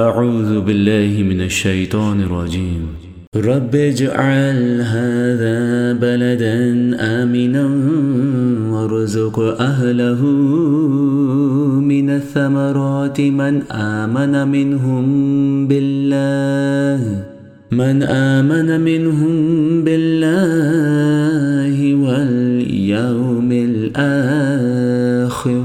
أعوذ بالله من الشيطان الرجيم. رب اجعل هذا بلدا آمنا وارزق أهله من الثمرات من آمن منهم بالله. من آمن منهم بالله واليوم الآخر.